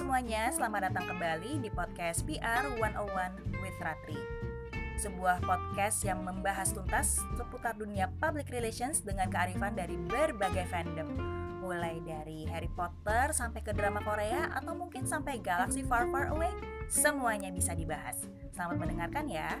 semuanya, selamat datang kembali di podcast PR 101 with Ratri. Sebuah podcast yang membahas tuntas seputar dunia public relations dengan kearifan dari berbagai fandom. Mulai dari Harry Potter sampai ke drama Korea atau mungkin sampai Galaxy Far Far Away, semuanya bisa dibahas. Selamat mendengarkan ya.